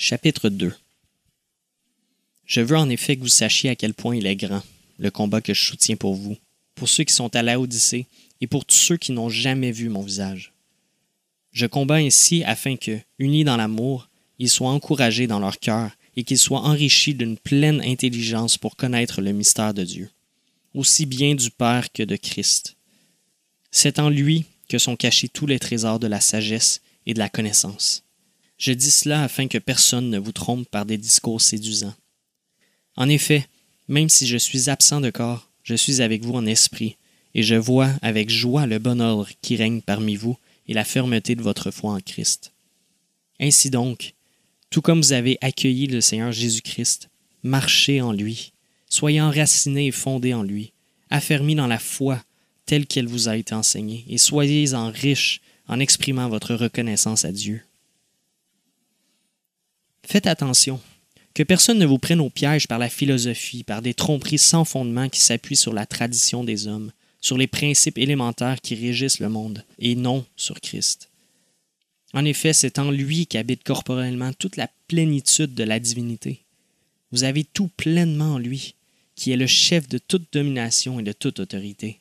Chapitre 2 Je veux en effet que vous sachiez à quel point il est grand, le combat que je soutiens pour vous, pour ceux qui sont à la Odyssée et pour tous ceux qui n'ont jamais vu mon visage. Je combats ainsi afin que, unis dans l'amour, ils soient encouragés dans leur cœur et qu'ils soient enrichis d'une pleine intelligence pour connaître le mystère de Dieu, aussi bien du Père que de Christ. C'est en lui que sont cachés tous les trésors de la sagesse et de la connaissance. Je dis cela afin que personne ne vous trompe par des discours séduisants. En effet, même si je suis absent de corps, je suis avec vous en esprit, et je vois avec joie le bon ordre qui règne parmi vous et la fermeté de votre foi en Christ. Ainsi donc, tout comme vous avez accueilli le Seigneur Jésus-Christ, marchez en lui, soyez enracinés et fondés en lui, affermis dans la foi telle qu'elle vous a été enseignée, et soyez en riches en exprimant votre reconnaissance à Dieu. Faites attention, que personne ne vous prenne au piège par la philosophie, par des tromperies sans fondement qui s'appuient sur la tradition des hommes, sur les principes élémentaires qui régissent le monde, et non sur Christ. En effet, c'est en lui qu'habite corporellement toute la plénitude de la divinité. Vous avez tout pleinement en lui, qui est le chef de toute domination et de toute autorité.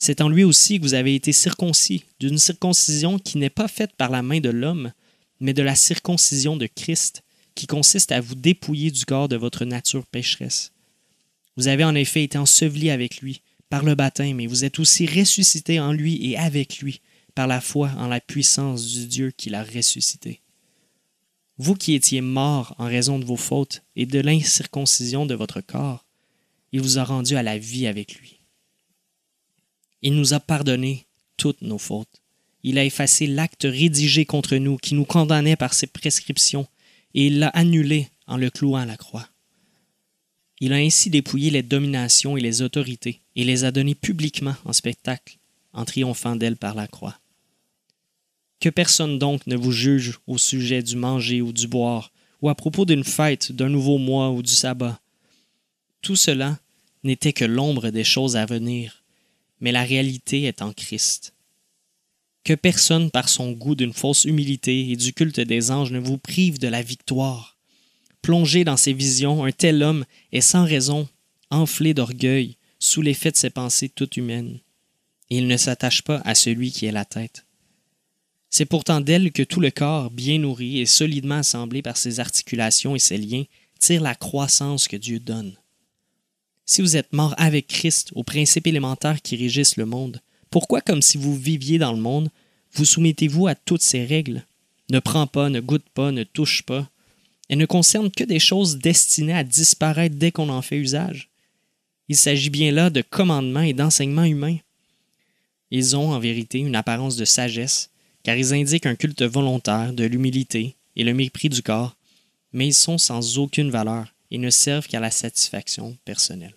C'est en lui aussi que vous avez été circoncis, d'une circoncision qui n'est pas faite par la main de l'homme, mais de la circoncision de Christ, qui consiste à vous dépouiller du corps de votre nature pécheresse. Vous avez en effet été ensevelis avec lui par le baptême, et vous êtes aussi ressuscités en lui et avec lui par la foi en la puissance du Dieu qui l'a ressuscité. Vous qui étiez morts en raison de vos fautes et de l'incirconcision de votre corps, il vous a rendu à la vie avec lui. Il nous a pardonné toutes nos fautes il a effacé l'acte rédigé contre nous qui nous condamnait par ses prescriptions, et il l'a annulé en le clouant à la croix. Il a ainsi dépouillé les dominations et les autorités, et les a données publiquement en spectacle, en triomphant d'elles par la croix. Que personne donc ne vous juge au sujet du manger ou du boire, ou à propos d'une fête, d'un nouveau mois ou du sabbat. Tout cela n'était que l'ombre des choses à venir, mais la réalité est en Christ que personne par son goût d'une fausse humilité et du culte des anges ne vous prive de la victoire. Plongé dans ses visions, un tel homme est sans raison enflé d'orgueil sous l'effet de ses pensées toutes humaines. Il ne s'attache pas à celui qui est la tête. C'est pourtant d'elle que tout le corps, bien nourri et solidement assemblé par ses articulations et ses liens, tire la croissance que Dieu donne. Si vous êtes mort avec Christ aux principes élémentaires qui régissent le monde, pourquoi, comme si vous viviez dans le monde, vous soumettez-vous à toutes ces règles? Ne prends pas, ne goûte pas, ne touche pas. Elles ne concernent que des choses destinées à disparaître dès qu'on en fait usage. Il s'agit bien là de commandements et d'enseignements humains. Ils ont en vérité une apparence de sagesse, car ils indiquent un culte volontaire de l'humilité et le mépris du corps, mais ils sont sans aucune valeur et ne servent qu'à la satisfaction personnelle.